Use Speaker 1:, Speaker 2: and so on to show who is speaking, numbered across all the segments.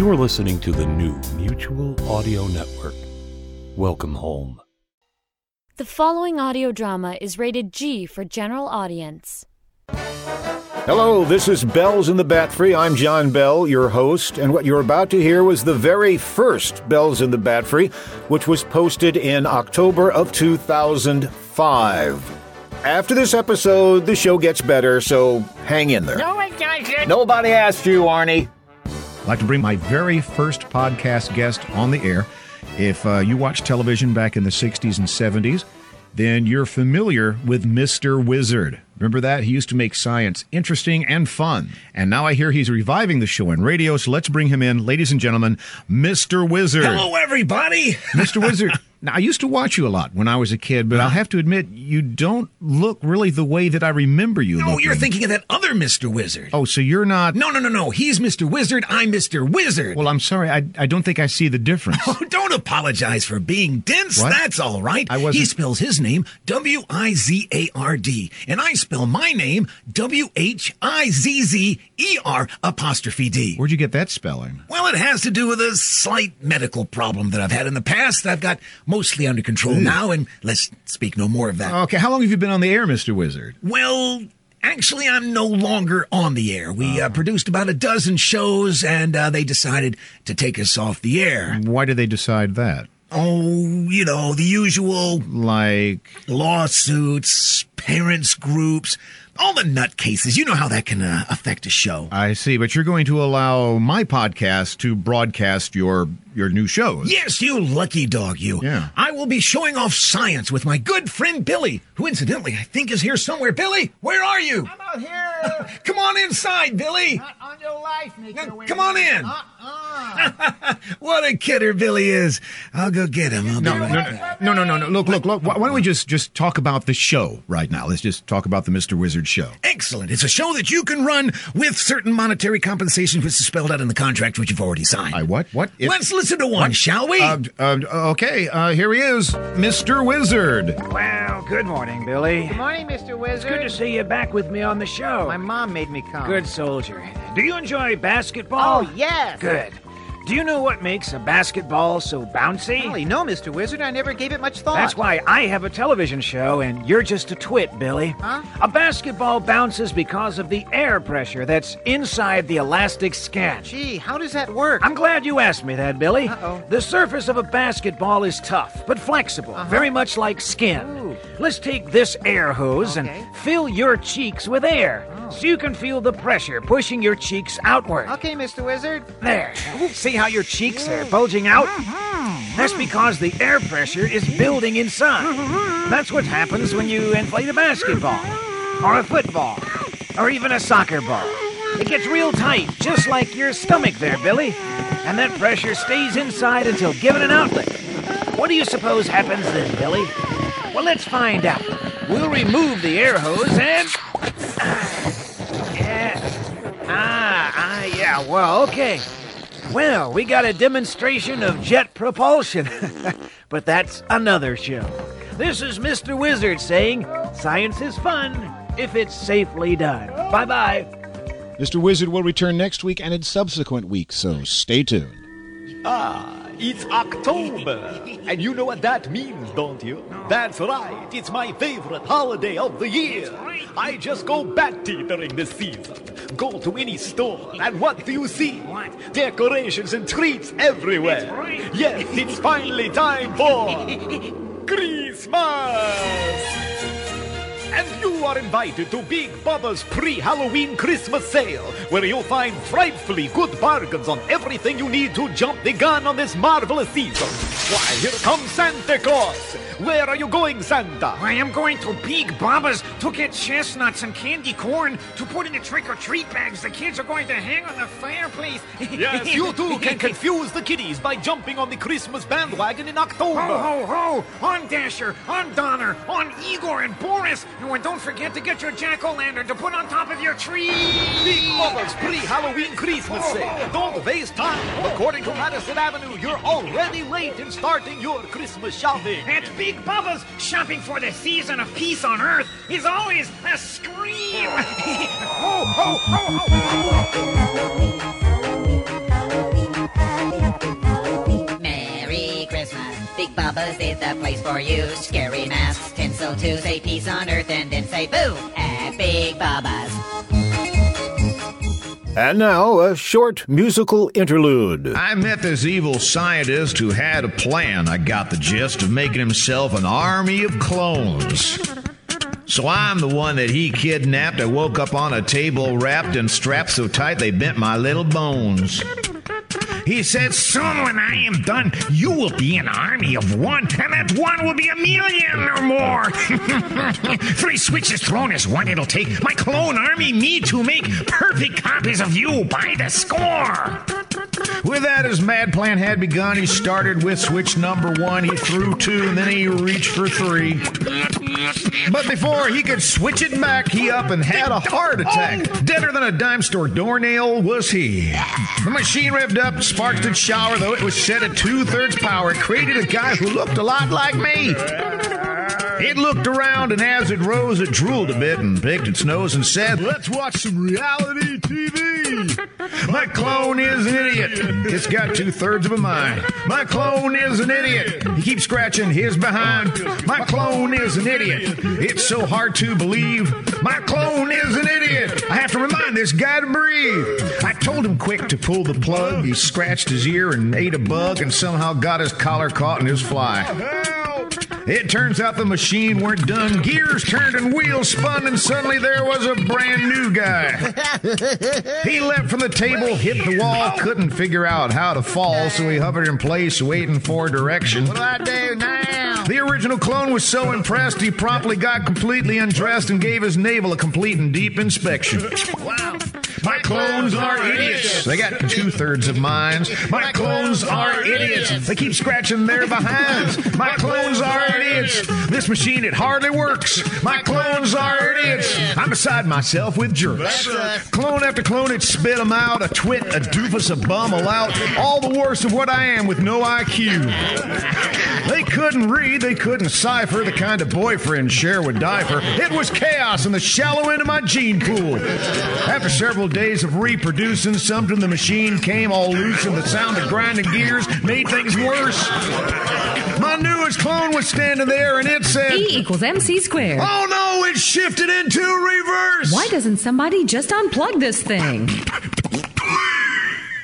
Speaker 1: You're listening to the new Mutual Audio Network. Welcome home.
Speaker 2: The following audio drama is rated G for general audience.
Speaker 3: Hello, this is Bells in the Bat Free. I'm John Bell, your host, and what you're about to hear was the very first Bells in the Bat Free, which was posted in October of 2005. After this episode, the show gets better, so hang in there.
Speaker 4: No, it doesn't.
Speaker 3: Nobody asked you, Arnie.
Speaker 5: I'd like to bring my very first podcast guest on the air. If uh, you watch television back in the 60s and 70s, then you're familiar with Mr. Wizard. Remember that? He used to make science interesting and fun. And now I hear he's reviving the show on radio, so let's bring him in. Ladies and gentlemen, Mr. Wizard.
Speaker 6: Hello, everybody.
Speaker 5: Mr. Wizard. Now, I used to watch you a lot when I was a kid, but I'll have to admit, you don't look really the way that I remember you
Speaker 6: No,
Speaker 5: looking.
Speaker 6: you're thinking of that other Mr. Wizard.
Speaker 5: Oh, so you're not.
Speaker 6: No, no, no, no. He's Mr. Wizard. I'm Mr. Wizard.
Speaker 5: Well, I'm sorry. I, I don't think I see the difference.
Speaker 6: Oh, don't apologize for being dense.
Speaker 5: What?
Speaker 6: That's all right.
Speaker 5: I wasn't-
Speaker 6: He spells his name W I Z A R D, and I spell my name W H I Z Z E R apostrophe D.
Speaker 5: Where'd you get that spelling?
Speaker 6: Well, it has to do with a slight medical problem that I've had in the past. I've got mostly under control now, and let's speak no more of that.
Speaker 5: Okay, how long have you been on the air, Mr. Wizard?
Speaker 6: Well, actually, I'm no longer on the air. We uh, produced about a dozen shows, and uh, they decided to take us off the air.
Speaker 5: Why did they decide that?
Speaker 6: Oh, you know, the usual
Speaker 5: Like,
Speaker 6: lawsuits, parents groups, all the nutcases. You know how that can uh, affect a show.
Speaker 5: I see, but you're going to allow my podcast to broadcast your your new shows.
Speaker 6: Yes, you lucky dog, you.
Speaker 5: Yeah.
Speaker 6: I will be showing off science with my good friend Billy, who incidentally I think is here somewhere. Billy, where are you?
Speaker 4: I'm out here.
Speaker 6: Come on inside, Billy.
Speaker 4: Not on your life, Mr.
Speaker 6: Now, come on in.
Speaker 4: Uh-uh.
Speaker 6: What a kidder Billy is. I'll go get him. I'll
Speaker 5: No,
Speaker 6: be
Speaker 5: no,
Speaker 6: right back.
Speaker 5: no, no, no, no. Look, look, look. Why why don't we just just talk about the show right now? Let's just talk about the Mr. Wizard show.
Speaker 6: Excellent. It's a show that you can run with certain monetary compensation, which is spelled out in the contract, which you've already signed.
Speaker 5: I what? What? It-
Speaker 6: Let's listen to one, shall we?
Speaker 5: Uh, uh, okay, uh, here he is, Mr. Wizard.
Speaker 7: Well, good morning, Billy.
Speaker 4: Good morning, Mr. Wizard.
Speaker 7: Good to see you back with me on the show.
Speaker 4: My mom made me come.
Speaker 7: Good soldier. Do you enjoy basketball?
Speaker 4: Oh, yes.
Speaker 7: Good. Do you know what makes a basketball so bouncy?
Speaker 4: Golly, no, Mr. Wizard. I never gave it much thought.
Speaker 7: That's why I have a television show and you're just a twit, Billy.
Speaker 4: Huh?
Speaker 7: A basketball bounces because of the air pressure that's inside the elastic skin.
Speaker 4: Gee, how does that work?
Speaker 7: I'm glad you asked me that, Billy.
Speaker 4: Uh-oh.
Speaker 7: The surface of a basketball is tough, but flexible, uh-huh. very much like skin.
Speaker 4: Ooh.
Speaker 7: Let's take this air hose
Speaker 4: Okay.
Speaker 7: and fill your cheeks with air oh. Oh. so you can feel the pressure pushing your cheeks outward.
Speaker 4: Okay, Mr. Wizard.
Speaker 7: There. See how your cheeks are bulging out? Mm-hmm. That's because the air pressure is building inside. Mm-hmm. That's what happens when you inflate a basketball, or a football, or even a soccer ball. It gets real tight, just like your stomach there, Billy. And that pressure stays inside until given an outlet. What do you suppose happens then, Billy? Well, let's find out. We'll remove the air hose and. Yeah. Ah, ah, yeah, well, okay. Well, we got a demonstration of jet propulsion. but that's another show. This is Mr. Wizard saying science is fun if it's safely done. Bye bye.
Speaker 8: Mr. Wizard will return next week and in subsequent weeks, so stay tuned.
Speaker 9: Ah, it's October. and you know what that means, don't you? That's right. It's my favorite holiday of the year. I just go batty during this season. Go to any store, and what do you see? Decorations and treats everywhere. Yes, it's finally time for Christmas. And you are invited to Big Bubba's pre-Halloween Christmas sale, where you'll find frightfully good bargains on everything you need to jump the gun on this marvelous season. Why, here comes Santa Claus. Where are you going, Santa?
Speaker 7: I am going to Big Bubba's to get chestnuts and candy corn to put in the trick or treat bags the kids are going to hang on the fireplace.
Speaker 9: Yes, you too can confuse the kiddies by jumping on the Christmas bandwagon in October.
Speaker 7: Ho, ho, ho! On Dasher, on Donner, on Igor and Boris. Oh, and don't forget to get your jack-o'-lantern to put on top of your tree.
Speaker 9: Big Bubba's pre-Halloween Christmas sale. Don't waste time. According to Madison Avenue, you're already late in starting your Christmas shopping.
Speaker 7: At Big Bubba's, shopping for the season of peace on Earth is always a scream. ho, ho, ho, ho!
Speaker 10: Big Bubba's is the place for you. Scary masks, tinsel to say peace on earth, and then say boo at Big Bubba's.
Speaker 11: And now, a short musical interlude.
Speaker 5: I met this evil scientist who had a plan. I got the gist of making himself an army of clones. So I'm the one that he kidnapped. I woke up on a table wrapped and strapped so tight they bent my little bones. He said, Soon when I am done, you will be an army of one, and that one will be a million or more. Three switches thrown as one it'll take my clone army me to make perfect copies of you by the score. With that, his mad plan had begun. He started with switch number one, he threw two, and then he reached for three. But before he could switch it back, he up and had a heart attack. Deader than a dime store doornail was he. The machine revved up, sparked its shower, though it was set at two thirds power. It created a guy who looked a lot like me. It looked around, and as it rose, it drooled a bit and picked its nose and said, Let's watch some reality TV. My clone is an idiot. It's got two thirds of a mind. My clone is an idiot. He keeps scratching his behind. My clone is an idiot. It's so hard to believe. My clone is an idiot. I have to remind this guy to breathe. I told him quick to pull the plug. He scratched his ear and ate a bug and somehow got his collar caught in his fly. It turns out the machine weren't done. Gears turned and wheels spun, and suddenly there was a brand new guy. He leapt from the table, hit the wall, couldn't figure out how to fall, so he hovered in place, waiting for direction. What do I do now? The original clone was so impressed, he promptly got completely undressed and gave his navel a complete and deep inspection. Wow. My clones are idiots. They got two thirds of minds. My clones are idiots. They keep scratching their behinds. My clones are idiots. This machine, it hardly works. My clones are idiots. I'm beside myself with jerks. Clone after clone, it spit them out. A twit, a doofus, a bum, a lout. All the worst of what I am with no IQ. They couldn't read, they couldn't cipher the kind of boyfriend Cher would die for. It was chaos in the shallow end of my gene pool. After several days of reproducing something, the machine came all loose, and the sound of grinding gears made things worse. My newest clone was standing there, and it said,
Speaker 12: E equals MC squared.
Speaker 5: Oh no, it shifted into reverse!
Speaker 12: Why doesn't somebody just unplug this thing?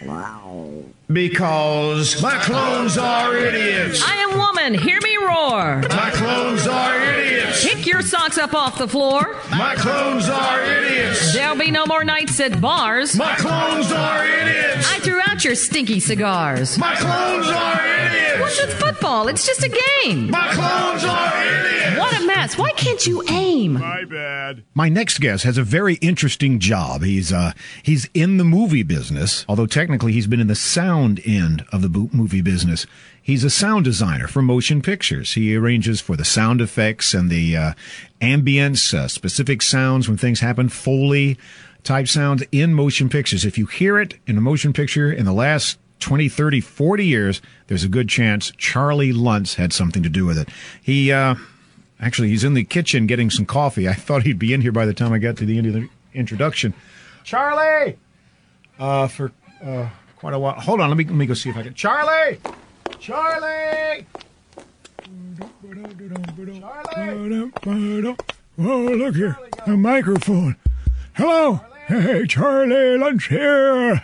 Speaker 12: Wow.
Speaker 5: Because my clones are idiots.
Speaker 12: I am woman, hear me roar.
Speaker 5: My clones are idiots.
Speaker 12: Kick your socks up off the floor.
Speaker 5: My clones are idiots.
Speaker 12: There'll be no more nights at bars.
Speaker 5: My clones are idiots.
Speaker 12: I threw out your stinky cigars.
Speaker 5: My clones are idiots.
Speaker 12: What's with football? It's just a game.
Speaker 5: My clones are idiots.
Speaker 12: What a mess. Why can't you aim?
Speaker 5: My bad. My next guest has a very interesting job. He's uh he's in the movie business, although technically he's been in the sound end of the bo- movie business. He's a sound designer for motion pictures. He arranges for the sound effects and the uh, ambience, uh, specific sounds when things happen, foley type sounds in motion pictures. If you hear it in a motion picture in the last 20, 30, 40 years, there's a good chance Charlie Luntz had something to do with it. He, uh, actually, he's in the kitchen getting some coffee. I thought he'd be in here by the time I got to the end of the introduction. Charlie! Uh, for, uh, quite a while. Hold on, let me, let me go see if I can. Charlie! Charlie! Charlie!
Speaker 13: Oh, look here. A microphone. Hello. Hey, Charlie Luntz here.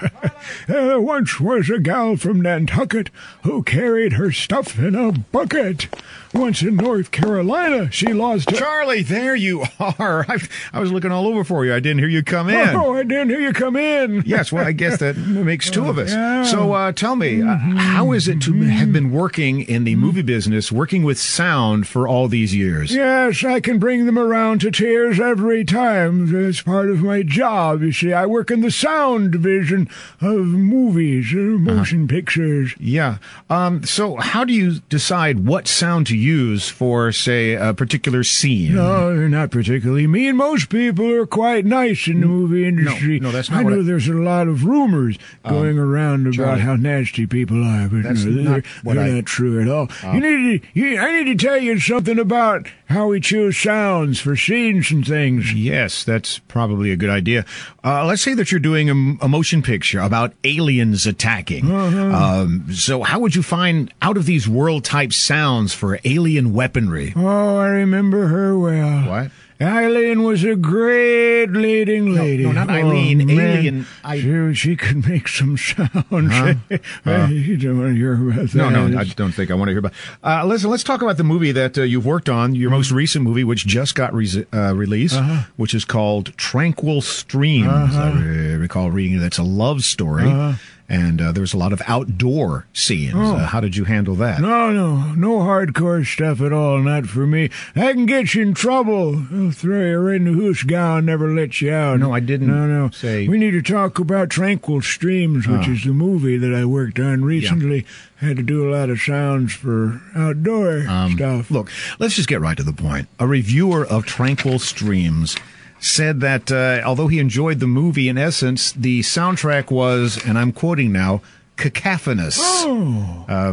Speaker 13: there uh, once was a gal from Nantucket who carried her stuff in a bucket. Once in North Carolina, she lost her.
Speaker 5: Charlie, there you are. I, I was looking all over for you. I didn't hear you come in.
Speaker 13: Oh, I didn't hear you come in.
Speaker 5: Yes, well, I guess that makes two of us.
Speaker 13: Yeah.
Speaker 5: So uh, tell me, uh, how is it to have been working in the movie business, working with sound for all these years?
Speaker 13: Yes, I can bring them around to tears every time. It's part of my job. You see, I work in the sound division of movies, uh, motion pictures.
Speaker 5: Yeah. Um, so how do you decide what sound to use for, say, a particular scene?
Speaker 13: No, not particularly mean. Most people are quite nice in the movie industry.
Speaker 5: no, that's not
Speaker 13: I know
Speaker 5: I-
Speaker 13: there's a lot of rumors
Speaker 5: Um,
Speaker 13: going around about
Speaker 5: Charlie.
Speaker 13: how nasty people are, but
Speaker 5: That's
Speaker 13: no, they're,
Speaker 5: not what
Speaker 13: they're
Speaker 5: I-
Speaker 13: not true at all.
Speaker 5: Um,
Speaker 13: you need to, you, I need to tell you something about how we choose sounds for scenes and things.
Speaker 5: Yes, that's probably a good idea. Uh, let's say that you're doing a, a motion picture about aliens attacking.
Speaker 13: Uh-huh.
Speaker 5: Um, so, how would you find out of these world type sounds for alien weaponry?
Speaker 13: Oh, I remember her well.
Speaker 5: What?
Speaker 13: Eileen was a great leading lady.
Speaker 5: no, not
Speaker 13: Oh,
Speaker 5: Eileen. Alien. I-
Speaker 13: She, she could make some sounds.
Speaker 5: Huh? Uh,
Speaker 13: you don't want to hear about that.
Speaker 5: No, no, I don't think I want to hear about. Uh, listen, let's talk about the movie that uh, you've worked on, your most recent movie, which just got re- uh, released,
Speaker 13: Uh-huh.
Speaker 5: which is called Tranquil Streams.
Speaker 13: Uh-huh.
Speaker 5: I re- recall reading that's a love story,
Speaker 13: Uh-huh.
Speaker 5: And uh, there was a lot of outdoor scenes.
Speaker 13: Oh.
Speaker 5: Uh, how did you handle that?
Speaker 13: No, no, no hardcore stuff at all. Not for me. I can get you in trouble. I'll throw you right in the hoosh gown, never let you out.
Speaker 5: No, I didn't
Speaker 13: No, no.
Speaker 5: say-
Speaker 13: We need to talk about Tranquil Streams, which
Speaker 5: Oh.
Speaker 13: is the movie that I worked on recently. Had to do a lot of sounds for outdoor
Speaker 5: Um,
Speaker 13: stuff.
Speaker 5: Look, let's just get right to the point. A reviewer of Tranquil Streams said that uh, although he enjoyed the movie, in essence, the soundtrack was, and I'm quoting now, cacophonous.
Speaker 13: Oh.
Speaker 5: Uh,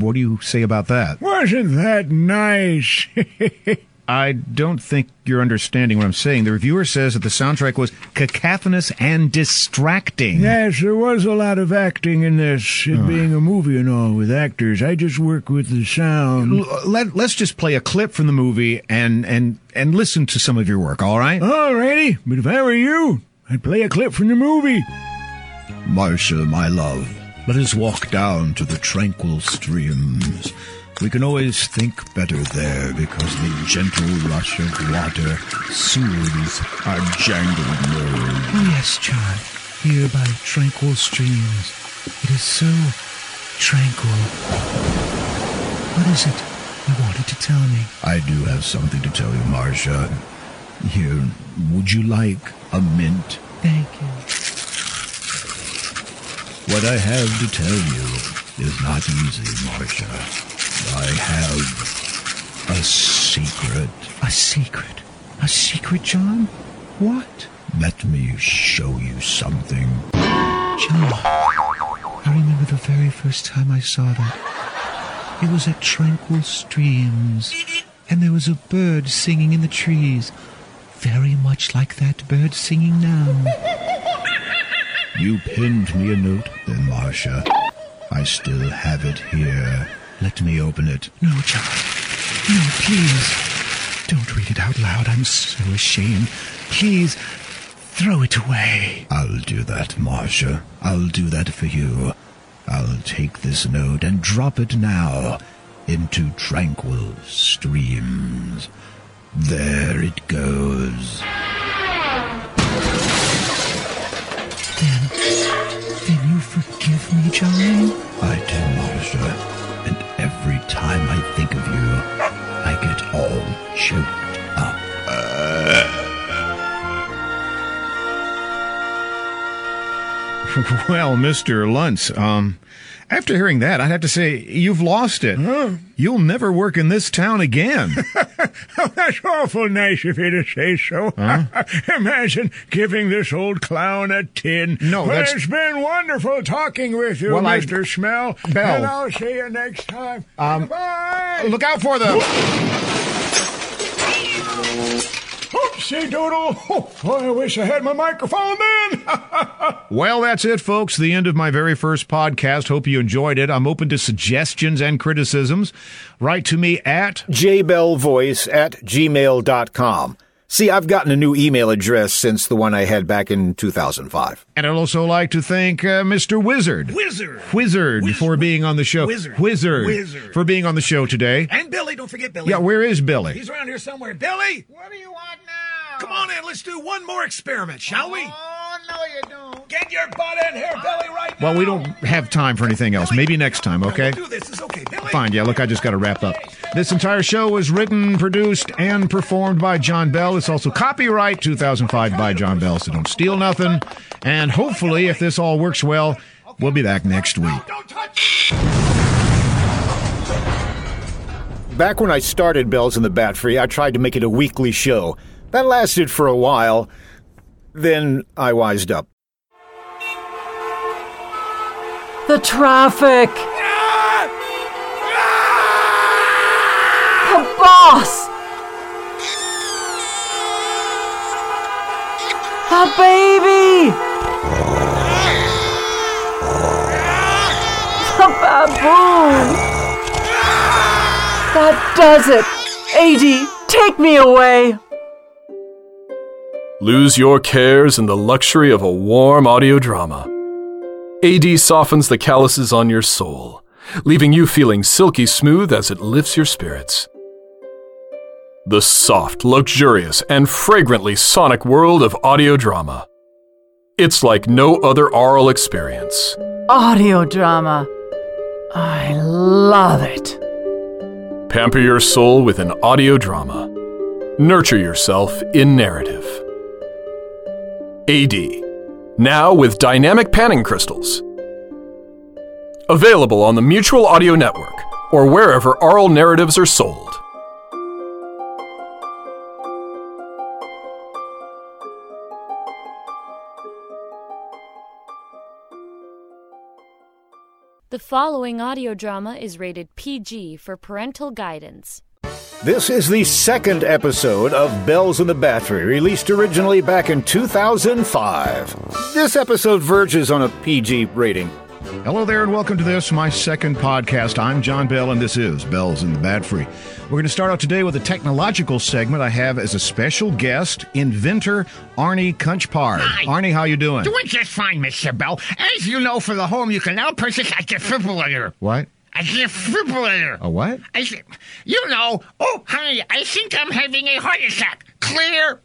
Speaker 5: what do you say about that?
Speaker 13: Wasn't that nice?
Speaker 5: I don't think you're understanding what I'm saying. The reviewer says that the soundtrack was cacophonous and distracting.
Speaker 13: yes, there was a lot of acting in this, it
Speaker 5: Oh.
Speaker 13: being a movie and all with actors. I just work with the sound.
Speaker 5: Let, let's just play a clip from the movie and, and, and listen to some of your work, all right?
Speaker 13: Alrighty, but if I were you, I'd play a clip from the movie.
Speaker 5: Marcia, my love, let us walk down to the tranquil streams. We can always think better there because the gentle rush of water soothes our jangled nerves.
Speaker 14: Oh, yes, John. Here by tranquil streams. It is so tranquil. What is it you wanted to tell me?
Speaker 5: I do have something to tell you, Marcia. Here, would you like a mint?
Speaker 14: Thank you.
Speaker 5: What I have to tell you is not easy, Marcia. I have a secret.
Speaker 14: A secret? A secret, John? What?
Speaker 5: Let me show you something.
Speaker 14: John, I remember the very first time I saw that. It was at Tranquil Streams, and there was a bird singing in the trees, very much like that bird singing now.
Speaker 5: You pinned me a note then, Marcia. I still have it here. Let me open it.
Speaker 14: No, John. No, please. Don't read it out loud. I'm so ashamed. Please, throw it away.
Speaker 5: I'll do that, Marcia. I'll do that for you. I'll take this note and drop it now into tranquil streams. There it goes.
Speaker 14: Then, then you forgive me, John?
Speaker 5: I do, Marcia. And every time I think of you, I get all choked up. Well, Mr. Luntz, um, after hearing that, I'd have to say you've lost it. You'll never work in this town again.
Speaker 13: Oh, that's awful nice of you to say so. Imagine giving this old clown a tin.
Speaker 5: No,
Speaker 13: well,
Speaker 5: that's-
Speaker 13: It's been wonderful talking with you,
Speaker 5: Well, I-
Speaker 13: Mr. Smell.
Speaker 5: Bell.
Speaker 13: And I'll see you next time.
Speaker 5: Um,
Speaker 13: Bye.
Speaker 5: Look out for them!
Speaker 13: Oopsie doodle. Oh, I wish I had my microphone then.
Speaker 5: Well, that's it, folks. The end of my very first podcast. Hope you enjoyed it. I'm open to suggestions and criticisms. Write to me at
Speaker 11: jbellvoice at gmail.com. See, I've gotten a new email address since the one I had back in 2005.
Speaker 5: And I'd also like to thank uh, Mr. Wizard.
Speaker 15: Wizard.
Speaker 5: Wizard for being on the show.
Speaker 15: Wizard.
Speaker 5: Wizard.
Speaker 15: Wizard.
Speaker 5: For being on the show today.
Speaker 15: And Billy, don't forget Billy.
Speaker 5: Yeah, where is Billy?
Speaker 15: He's around here somewhere. Billy! What do you want now? Come on in, let's do one more experiment, shall we?
Speaker 4: Oh, no, you don't.
Speaker 15: Get your butt in here, Billy, right now.
Speaker 5: Well, we don't have time for anything else. Maybe next time, okay?
Speaker 15: We'll do this. It's okay, Billy.
Speaker 5: Fine, yeah, look, I just got to wrap up. This entire show was written, produced, and performed by John Bell. It's also copyright 2005 by John Bell, so don't steal nothing. And hopefully, if this all works well, we'll be back next week.
Speaker 11: Back when I started Bells in the Bat Free, I tried to make it a weekly show. That lasted for a while. Then I wised up.
Speaker 16: The traffic! The boss! A baby! A baboon! That does it! AD, take me away!
Speaker 17: Lose your cares in the luxury of a warm audio drama. AD softens the calluses on your soul, leaving you feeling silky smooth as it lifts your spirits. The soft, luxurious, and fragrantly sonic world of audio drama. It's like no other aural experience.
Speaker 16: Audio drama. I love it.
Speaker 17: Pamper your soul with an audio drama. Nurture yourself in narrative. AD. Now with dynamic panning crystals. Available on the Mutual Audio Network or wherever aural narratives are sold.
Speaker 2: The following audio drama is rated PG for parental guidance.
Speaker 11: This is the second episode of Bells in the Bat Free, released originally back in 2005. This episode verges on a PG rating.
Speaker 5: Hello there, and welcome to this, my second podcast. I'm John Bell, and this is Bells in the Bat Free. We're going to start out today with a technological segment. I have as a special guest inventor Arnie Kunchpard.
Speaker 3: Hi.
Speaker 5: Arnie, how you doing?
Speaker 3: Doing just fine, Mr. Bell. As you know, for the home, you can now purchase a defibrillator.
Speaker 5: What?
Speaker 3: A defibrillator.
Speaker 5: A what?
Speaker 3: I th- you know. Oh, honey, I think I'm having a heart attack. Clear.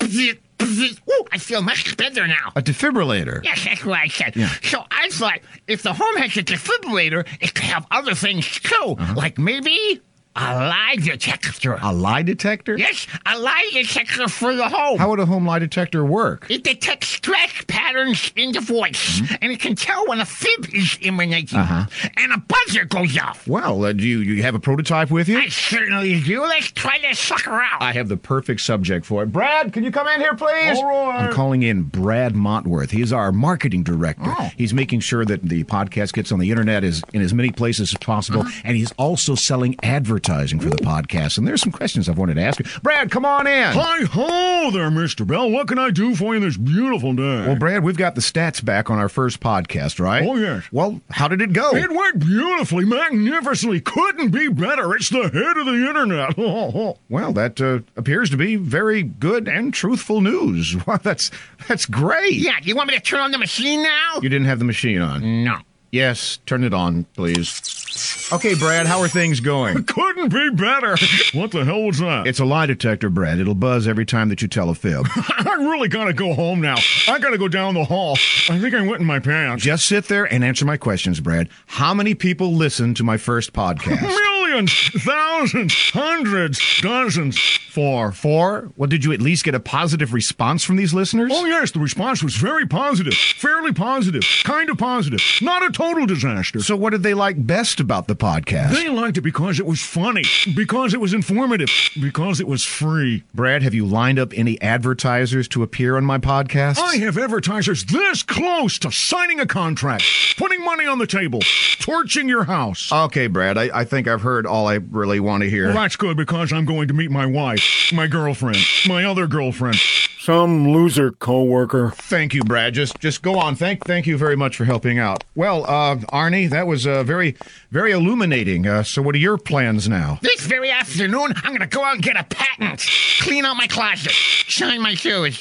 Speaker 3: Ooh, I feel much better now.
Speaker 5: A defibrillator.
Speaker 3: Yes, that's what I said.
Speaker 5: Yeah.
Speaker 3: So I thought if the home has a defibrillator, it could have other things too, uh-huh. like maybe a lie detector.
Speaker 5: A lie detector?
Speaker 3: Yes, a lie detector for the home.
Speaker 5: How would a home lie detector work?
Speaker 3: It detects stress patterns in the voice, and it can tell when a fib is emanating,
Speaker 5: Uh-huh.
Speaker 3: and a buzzer goes off.
Speaker 5: Well, uh, do you, you have a prototype with you?
Speaker 3: I certainly do. Let's try this sucker out.
Speaker 5: I have the perfect subject for it. Brad, can you come in here, please?
Speaker 3: All right.
Speaker 5: I'm calling in Brad Montworth. He's our marketing director.
Speaker 3: Oh.
Speaker 5: He's making sure that the podcast gets on the internet as in as many places as possible,
Speaker 3: Uh-huh.
Speaker 5: and he's also selling advertising for the podcast. And there's some questions I've wanted to ask you. Brad, come on in.
Speaker 13: Hi ho there, Mr. Bell. What can I do for you this beautiful day?
Speaker 5: Well, Brad, we've got the stats back on our first podcast, right?
Speaker 13: Oh, yes.
Speaker 5: Well, how did it go?
Speaker 13: It went beautifully, magnificently. Couldn't be better. It's the head of the internet.
Speaker 5: Well, that uh, appears to be very good and truthful news. Wow, that's that's great.
Speaker 3: Yeah, you want me to turn on the machine now?
Speaker 5: You didn't have the machine on.
Speaker 3: No.
Speaker 5: Yes, turn it on, please. Okay, Brad, how are things going?
Speaker 13: Couldn't be better. What the hell was that?
Speaker 5: It's a lie detector, Brad. It'll buzz every time that you tell a fib.
Speaker 13: I really gotta go home now. I gotta go down the hall. I think I went in my pants.
Speaker 5: Just sit there and answer my questions, Brad. How many people listened to my first podcast?
Speaker 13: Millions, thousands, hundreds, dozens.
Speaker 5: Four. Four? Well, did you at least get a positive response from these listeners?
Speaker 13: Oh, yes, the response was very positive. Fairly positive. Kind of positive. Not a total disaster.
Speaker 5: So, what did they like best about the podcast?
Speaker 13: They liked it because it was funny, because it was informative, because it was free.
Speaker 5: Brad, have you lined up any advertisers to appear on my podcast?
Speaker 13: I have advertisers this close to signing a contract, putting money on the table, torching your house.
Speaker 5: Okay, Brad, I, I think I've heard all I really want to hear.
Speaker 13: Well, that's good because I'm going to meet my wife, my girlfriend, my other girlfriend.
Speaker 18: Some loser coworker.
Speaker 5: Thank you, Brad. Just just go on. Thank thank you very much for helping out. Well, uh, Arnie, that was uh, very very illuminating. Uh, so, what are your plans now?
Speaker 3: This very afternoon, I'm gonna go out and get a patent, clean out my closet, shine my shoes,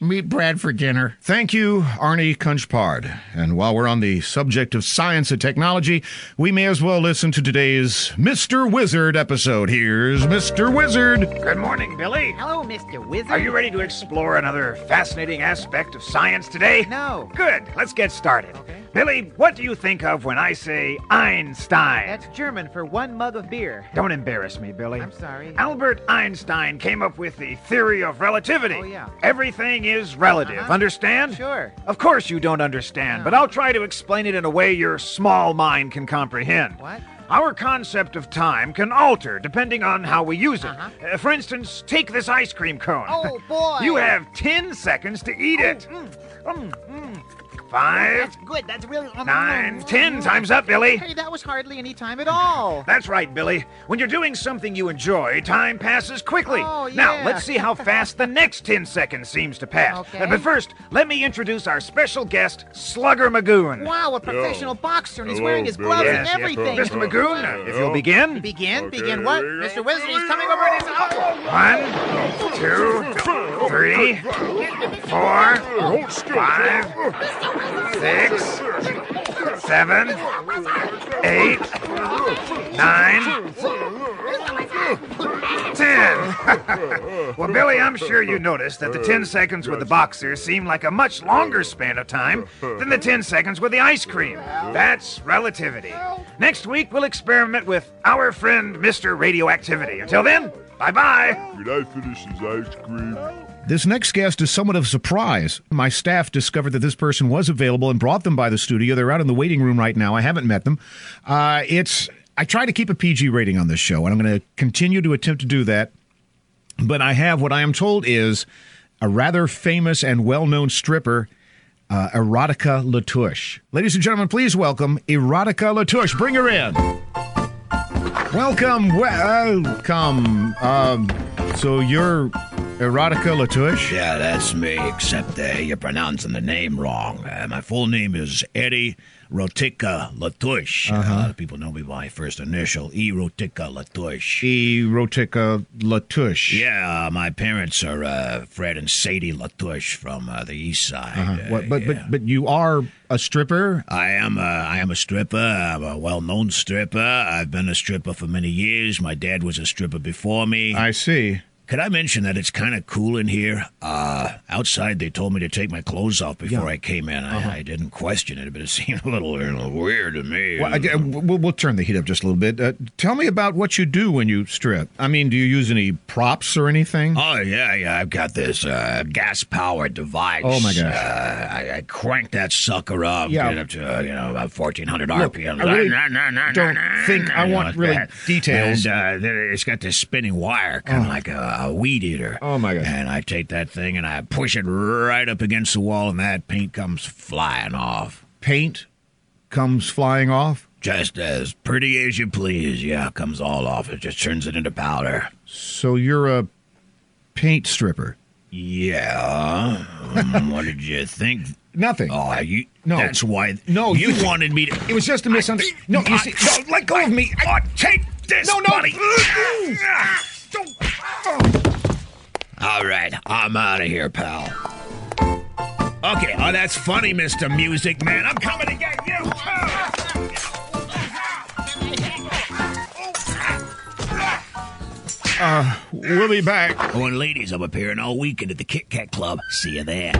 Speaker 3: meet Brad for dinner.
Speaker 5: Thank you, Arnie Kunchpard. And while we're on the subject of science and technology, we may as well listen to today's Mr. Wizard episode. Here's Mr. Wizard.
Speaker 7: Good morning, Billy.
Speaker 4: Hello, Mr. Wizard.
Speaker 7: Are you ready to explore another fascinating aspect of science today?
Speaker 4: No.
Speaker 7: Good. Let's get started. Billy, what do you think of when I say Einstein?
Speaker 4: That's German for one mug of beer.
Speaker 7: Don't embarrass me, Billy.
Speaker 4: I'm sorry.
Speaker 7: Albert Einstein came up with the theory of relativity.
Speaker 4: Oh, yeah.
Speaker 7: Everything is relative.
Speaker 4: Uh-huh.
Speaker 7: Understand?
Speaker 4: Sure.
Speaker 7: Of course you don't understand, but I'll try to explain it in a way your small mind can comprehend.
Speaker 4: What?
Speaker 7: Our concept of time can alter depending on how we use it. Uh huh. for instance, take this ice cream cone.
Speaker 4: Oh, boy.
Speaker 7: you have 10 seconds to eat it.
Speaker 4: Mm, mm, mm.
Speaker 7: Five,
Speaker 4: That's good. That's really.
Speaker 7: Nine. nine, ten. Time's up, Billy.
Speaker 4: Hey, that was hardly any time at all.
Speaker 7: That's right, Billy. When you're doing something you enjoy, time passes quickly.
Speaker 4: Oh, yeah.
Speaker 7: Now, let's see how fast the next 10 seconds seems to pass.
Speaker 4: Okay.
Speaker 7: Uh, but first, let me introduce our special guest, Slugger Magoon.
Speaker 4: Wow, a professional boxer, and he's wearing his gloves
Speaker 7: Yes,
Speaker 4: and
Speaker 7: yes.
Speaker 4: everything.
Speaker 7: Mr. Magoon, uh, if you'll begin.
Speaker 4: Begin? Begin what? Mr. Wizard, he's coming over and he's.
Speaker 7: One, two, three, four, five, six, seven, eight, nine, ten. well, Billy, I'm sure you noticed that the 10 seconds with the boxer seemed like a much longer span of time than the 10 seconds with the ice cream. That's relativity. Next week, we'll experiment with our friend Mr. Radioactivity. Until then, bye bye.
Speaker 19: Can I finish his ice cream?
Speaker 5: This next guest is somewhat of a surprise. My staff discovered that this person was available and brought them by the studio. They're out in the waiting room right now. I haven't met them. Uh, it's I try to keep a PG rating on this show, and I'm going to continue to attempt to do that. But I have what I am told is a rather famous and well-known stripper, uh, Erotica Latouche. Ladies and gentlemen, please welcome Erotica Latouche. Bring her in. Welcome, welcome. Um, so you're Erotica Latouche?
Speaker 6: Yeah, that's me, except uh, you're pronouncing the name wrong. Uh, my full name is Eddie Rotica Latouche.
Speaker 5: Uh-huh.
Speaker 6: A lot of people know me by my first initial, E. Rotica Latouche.
Speaker 5: E. Rotica Latouche.
Speaker 6: Yeah, uh, my parents are uh, Fred and Sadie Latouche from uh, the east side.
Speaker 5: Uh-huh.
Speaker 6: Uh,
Speaker 5: What, but,
Speaker 6: yeah.
Speaker 5: but but you are a stripper.
Speaker 6: I am a, I am a stripper. I'm a well-known stripper. I've been a stripper for many years. My dad was a stripper before me.
Speaker 5: I see.
Speaker 6: Could I mention that it's kind of cool in here? Uh, outside, they told me to take my clothes off before
Speaker 5: Yeah.
Speaker 6: I came in. I,
Speaker 5: Uh-huh.
Speaker 6: I didn't question it, but it seemed a little, weird to me.
Speaker 5: Well, I, we'll, we'll turn the heat up just a little bit. Uh, tell me about what you do when you strip. I mean, do you use any props or anything?
Speaker 6: Oh yeah, yeah. I've got this uh, gas-powered device.
Speaker 5: Oh, my gosh.
Speaker 6: Uh, I, I crank that sucker up,
Speaker 5: Yeah.
Speaker 6: get up to uh, you know about fourteen hundred
Speaker 5: Look,
Speaker 6: RPM.
Speaker 5: I really
Speaker 6: Nah, nah, nah,
Speaker 5: don't think I want really
Speaker 6: that.
Speaker 5: details.
Speaker 6: And uh, it's got this spinning wire, kind of
Speaker 5: Oh.
Speaker 6: like a, a weed eater.
Speaker 5: Oh, my god!
Speaker 6: And I take that thing and I push it right up against the wall, and that paint comes flying off.
Speaker 5: Paint comes flying off.
Speaker 6: Just as pretty as you please. Yeah, it comes all off. It just turns it into powder.
Speaker 5: So you're a paint stripper.
Speaker 6: Yeah. Um, what did you think?
Speaker 5: Nothing.
Speaker 6: Oh, you.
Speaker 5: No.
Speaker 6: That's why.
Speaker 5: No,
Speaker 6: you
Speaker 5: you-
Speaker 6: wanted me to.
Speaker 5: It was just a misunderstanding. No, you see,
Speaker 6: no, let go of me. Oh, take this,
Speaker 5: No, no.
Speaker 6: buddy. All right, I'm out of here, pal. Okay, oh, that's funny, Mr. Music Man. I'm coming to get you.
Speaker 5: Uh, we'll be back
Speaker 6: Oh, and ladies, I'm appearing all weekend at the Kit Kat Club. See you there.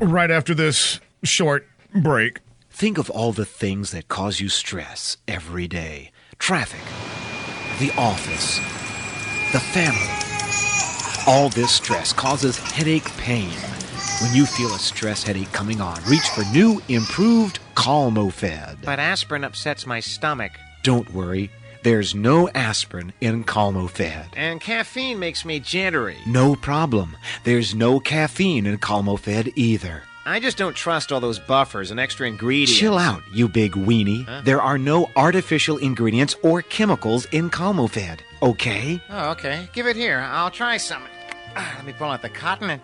Speaker 5: right after this short break.
Speaker 20: Think of all the things that cause you stress every day traffic, the office, the family. All this stress causes headache pain. When you feel a stress headache coming on, reach for new, improved Calmofed.
Speaker 4: But aspirin upsets my stomach.
Speaker 20: Don't worry, there's no aspirin in Calmofed.
Speaker 4: And caffeine makes me jittery.
Speaker 20: No problem. There's no caffeine in Calmofed either.
Speaker 4: I just don't trust all those buffers and extra ingredients.
Speaker 20: Chill out, you big weenie.
Speaker 4: Huh?
Speaker 20: There are no artificial ingredients or chemicals in Calmofed, okay?
Speaker 4: Oh, okay. Give it here. I'll try some. Ah, Let me pull out the cotton and.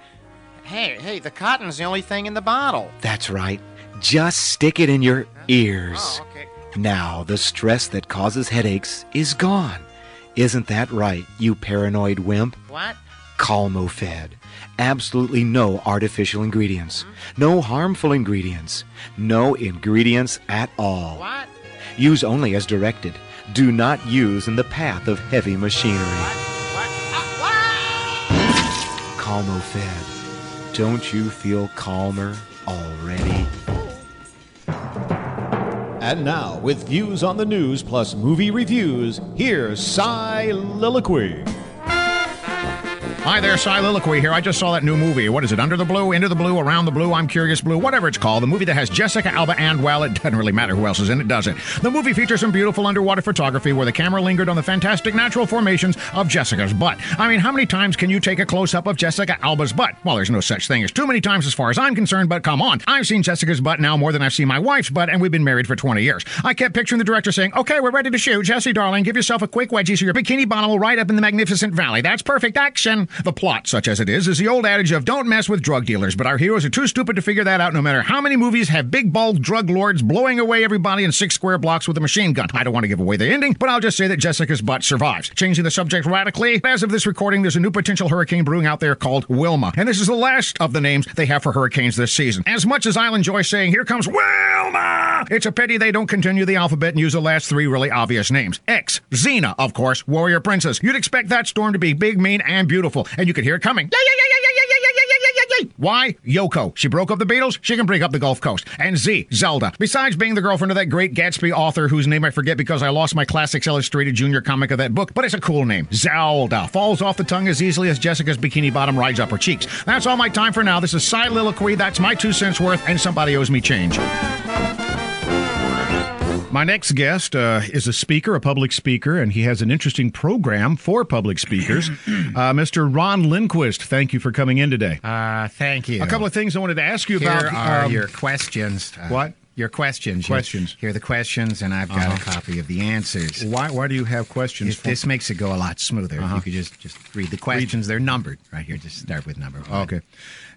Speaker 4: Hey, hey, the cotton's the only thing in the bottle.
Speaker 20: That's right. Just stick it in your ears.
Speaker 4: Oh, okay.
Speaker 20: Now, the stress that causes headaches is gone. Isn't that right, you paranoid wimp?
Speaker 4: What?
Speaker 20: Calmofed. Absolutely no artificial ingredients. No harmful ingredients. No ingredients at all.
Speaker 4: What?
Speaker 20: Use only as directed. Do not use in the path of heavy machinery. Calmofed. Don't you feel calmer already?
Speaker 18: And now, with views on the news plus movie reviews, here's Soliloquy.
Speaker 5: Hi there, Soliloquy here. I just saw that new movie. What is it? Under the Blue, Into the Blue, Around the Blue, I'm Curious Blue, whatever it's called. The movie that has Jessica Alba and, well, it doesn't really matter who else is in it, does it? The movie features some beautiful underwater photography where the camera lingered on the fantastic natural formations of Jessica's butt. I mean, how many times can you take a close up of Jessica Alba's butt? Well, there's no such thing as too many times as far as I'm concerned, but come on. I've seen Jessica's butt now more than I've seen my wife's butt, and we've been married for 20 years. I kept picturing the director saying, Okay, we're ready to shoot. Jesse, darling, give yourself a quick wedgie so your bikini bottom will ride up in the magnificent valley. That's perfect action. The plot, such as it is, is the old adage of don't mess with drug dealers, but our heroes are too stupid to figure that out no matter how many movies have big bald drug lords blowing away everybody in six square blocks with a machine gun. I don't want to give away the ending, but I'll just say that Jessica's butt survives. Changing the subject radically, as of this recording, there's a new potential hurricane brewing out there called Wilma, and this is the last of the names they have for hurricanes this season. As much as I'll enjoy saying, here comes Wilma, it's a pity they don't continue the alphabet and use the last three really obvious names. X, Xena, of course, warrior princess. You'd expect that storm to be big, mean, and beautiful, and you could hear it coming. Why? Yoko. She broke up the Beatles. She can break up the Gulf Coast. And Z, Zelda. Besides being the girlfriend of that great Gatsby author whose name I forget because I lost my Classics Illustrated Junior comic of that book, but it's a cool name. Zelda. Falls off the tongue as easily as Jessica's bikini bottom rides up her cheeks. That's all my time for now. This is Soliloquy. That's my two cents worth, and somebody owes me change. My next guest uh, is a speaker, a public speaker, and he has an interesting program for public speakers. Uh, Mr. Ron Lindquist, thank you for coming in today.
Speaker 3: Uh, thank you.
Speaker 5: A couple of things I wanted to ask you
Speaker 3: Here
Speaker 5: about.
Speaker 3: are
Speaker 5: um,
Speaker 3: your questions. Uh,
Speaker 5: What?
Speaker 3: Your questions. You-
Speaker 5: Questions.
Speaker 3: Here are the questions, and I've got
Speaker 5: Uh-huh.
Speaker 3: a copy of the answers.
Speaker 5: Why? Why do you have questions?
Speaker 3: If this makes it go a lot smoother,
Speaker 5: Uh-huh.
Speaker 3: you could just just read the questions. They're numbered right here. Just start with number one.
Speaker 5: Okay.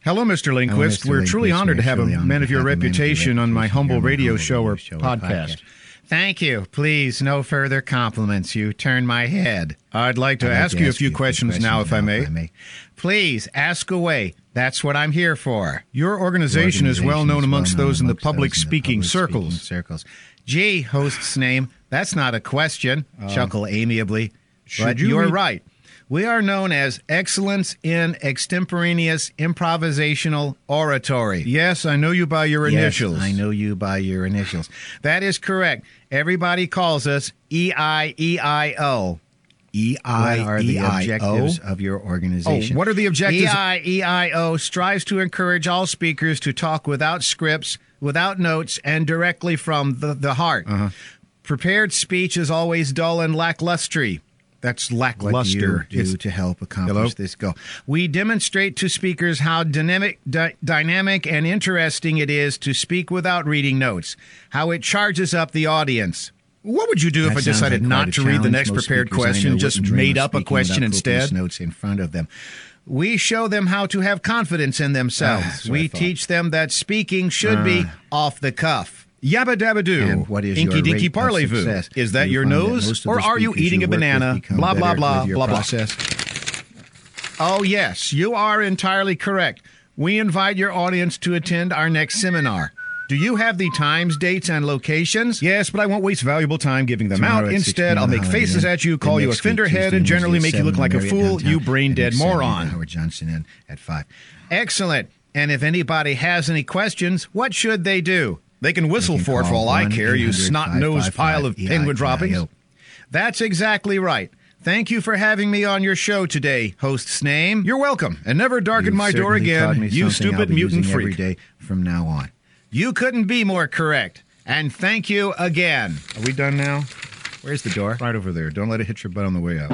Speaker 5: Hello, Mr. Lindquist.
Speaker 3: Mr.
Speaker 5: We're truly honored to
Speaker 3: We're
Speaker 5: have a man of
Speaker 3: to
Speaker 5: your
Speaker 3: have a man of your
Speaker 5: reputation on my humble radio show or
Speaker 3: radio show or
Speaker 5: podcast.
Speaker 3: Thank you. Please, no further compliments. You turn my head.
Speaker 5: I'd like to
Speaker 3: like
Speaker 5: ask
Speaker 3: to
Speaker 5: you a
Speaker 3: ask
Speaker 5: few
Speaker 3: you a few
Speaker 5: questions now, if I
Speaker 3: questions
Speaker 5: may.
Speaker 3: Please ask away. That's what I'm here for.
Speaker 5: Your organization is well known amongst those in the public speaking circles.
Speaker 3: circles. Gee, host's name. That's not a question.
Speaker 5: Uh,
Speaker 3: Chuckle amiably.
Speaker 5: should
Speaker 3: But
Speaker 5: you
Speaker 3: you're
Speaker 5: read-
Speaker 3: right. We are known as excellence in extemporaneous improvisational oratory.
Speaker 5: Yes, I know you by your
Speaker 3: Yes,
Speaker 5: initials.
Speaker 3: I know you by your initials. That is correct. Everybody calls us E I E I O.
Speaker 5: E
Speaker 3: What are the objectives of your organization?
Speaker 5: Oh, what are the objectives?
Speaker 3: E EIEIO strives to encourage all speakers to talk without scripts, without notes, and directly from the, the heart.
Speaker 5: Uh-huh.
Speaker 3: Prepared speech is always dull and lackluster.
Speaker 5: That's lackluster.
Speaker 3: do to help accomplish
Speaker 5: Hello?
Speaker 3: this goal? We demonstrate to speakers how dynamic, dy- dynamic and interesting it is to speak without reading notes, how it charges up the audience.
Speaker 5: What would you do if I decided
Speaker 3: like
Speaker 5: not to read the next
Speaker 3: Most
Speaker 5: prepared
Speaker 3: speakers I know
Speaker 5: question, just made up a question instead?
Speaker 3: Notes in front of them. We show them how to have confidence in
Speaker 5: Ah,
Speaker 3: themselves.
Speaker 5: that's
Speaker 3: we teach them that speaking should be
Speaker 5: Ah.
Speaker 3: off the cuff.
Speaker 5: Yabba dabba doo.
Speaker 3: And what is
Speaker 5: Inky
Speaker 3: your
Speaker 5: dinky parley-vous.
Speaker 3: success?
Speaker 5: Is that
Speaker 3: you
Speaker 5: your
Speaker 3: find that
Speaker 5: nose, or are you eating
Speaker 3: you
Speaker 5: a banana? Blah blah blah blah blah.
Speaker 3: process? Oh, yes, you are entirely correct. We invite your audience to attend our next seminar. Do you have the times, dates, and locations?
Speaker 5: Yes, but I won't waste valuable time giving them
Speaker 3: Tomorrow
Speaker 5: out. Instead, I'll make faces at you, call you a
Speaker 3: next week,
Speaker 5: finderhead,
Speaker 3: Tuesday
Speaker 5: and generally make you look like a fool, you brain dead moron.
Speaker 3: Howard Johnson in at 5. Excellent. And if anybody has any questions, what should they do?
Speaker 5: They can whistle for it for all I care, you snot-nosed pile of penguin droppings.
Speaker 3: That's exactly right. Thank you for having me on your show today, host's name.
Speaker 5: You're welcome, and never darken
Speaker 3: You've
Speaker 5: my door again, you stupid mutant freak.
Speaker 3: day from now on. You couldn't be more correct. And thank you again.
Speaker 5: Are we done now?
Speaker 3: Where's the door?
Speaker 5: Right over there. Don't let it hit your butt on the way out.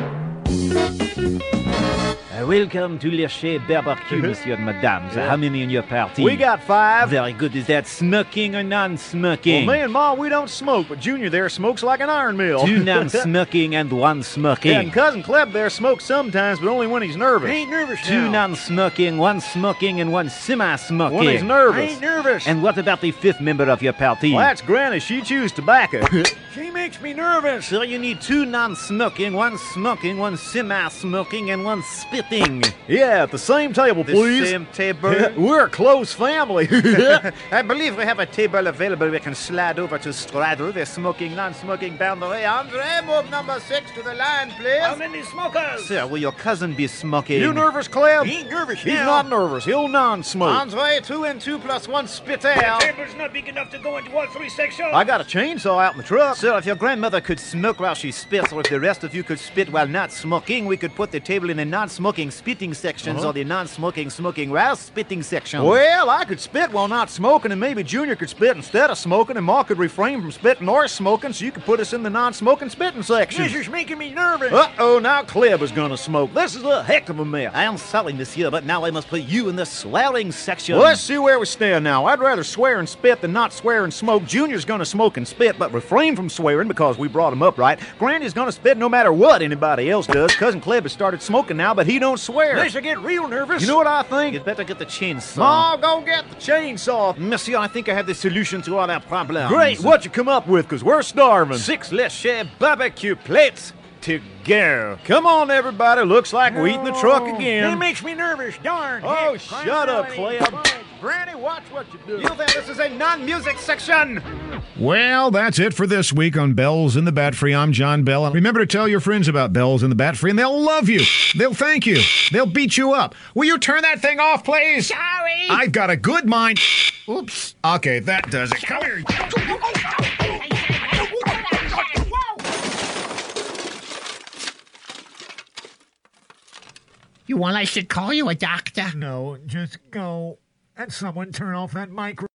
Speaker 9: Uh, welcome to Le Chez Barbecue, monsieur and madame. So
Speaker 4: Yeah.
Speaker 9: How many in your party?
Speaker 4: We got five.
Speaker 9: Very good. Is that smoking or non-smoking?
Speaker 4: Well, me and Ma, we don't smoke, but Junior there smokes like an iron mill.
Speaker 9: Two non-smoking and one smoking.
Speaker 4: Yeah, and Cousin Cleb there smokes sometimes, but only when he's nervous.
Speaker 9: Ain't nervous Two non-smoking, one smoking, and one semi-smoking.
Speaker 4: When he's nervous.
Speaker 9: I ain't nervous. And what about the fifth member of your party?
Speaker 4: Well, that's Granny. She chews tobacco.
Speaker 9: She makes me nervous. So you need two non-smoking, one smoking, one semi-smoking, and one spitting.
Speaker 4: yeah, at the same table,
Speaker 9: The
Speaker 4: please.
Speaker 9: same table?
Speaker 4: We're a close family.
Speaker 9: I believe we have a table available. We can slide over to straddle the smoking, non-smoking boundary. Andre, move number six to the line, please. How many smokers? Sir, will your cousin be smoking?
Speaker 4: you nervous, Cleb?
Speaker 9: He ain't nervous
Speaker 4: He's
Speaker 9: now.
Speaker 4: not nervous. He'll non-smoke.
Speaker 9: Andre, two and two plus one spitter.
Speaker 4: The
Speaker 9: table's not big enough to go into all three sections.
Speaker 4: I got a chainsaw out in the truck.
Speaker 9: Sir, if you're
Speaker 4: grandmother could smoke while she spits, or if the rest of you could spit while not smoking, we could put the table in a non-smoking spitting sections
Speaker 9: Uh-huh.
Speaker 4: or the non-smoking smoking while spitting sections.
Speaker 9: Well, I could spit while not smoking, and maybe Junior could spit instead of smoking, and Ma could refrain from spitting or smoking, so you could put us in the non-smoking spitting section.
Speaker 18: This is making me nervous.
Speaker 9: Uh-oh, now Cleb is gonna smoke. This is a heck of a mess.
Speaker 4: I am sorry, monsieur, but now I must put you in the swearing section.
Speaker 9: Well, let's see where we stand now. I'd rather swear and spit than not swear and smoke. Junior's gonna smoke and spit, but refrain from swearing because we brought him up right. Granny's gonna spit no matter what anybody else does. Cousin Cleb has started smoking now, but he don't swear.
Speaker 18: This will get real nervous.
Speaker 9: You know what I think?
Speaker 4: You'd better get the chainsaw.
Speaker 9: Ma, go get the chainsaw.
Speaker 4: Monsieur, I think I have the solution to all our problems.
Speaker 9: Great, what you come up with? Cause we're starving.
Speaker 4: Six léchés barbecue plates to go.
Speaker 9: Come on, everybody. Looks like we're eating the truck
Speaker 18: oh.
Speaker 9: again.
Speaker 18: It makes me nervous. Darn.
Speaker 9: Oh,
Speaker 18: heck,
Speaker 9: shut up,
Speaker 18: crying
Speaker 9: Cleb.
Speaker 18: out loud.
Speaker 9: Granny, watch what you do.
Speaker 4: You think this is a non-music section?
Speaker 5: Well, that's it for this week on Bells in the Bat Free. I'm John Bell. And remember to tell your friends about Bells in the Bat Free, and they'll love you. They'll thank you. They'll beat you up. Will you turn that thing off, please?
Speaker 3: Sorry.
Speaker 5: I've got a good mind.
Speaker 3: Oops.
Speaker 5: Okay, that does it. Come here.
Speaker 3: You want I should call you a doctor?
Speaker 18: No, just go and someone turn off that micro.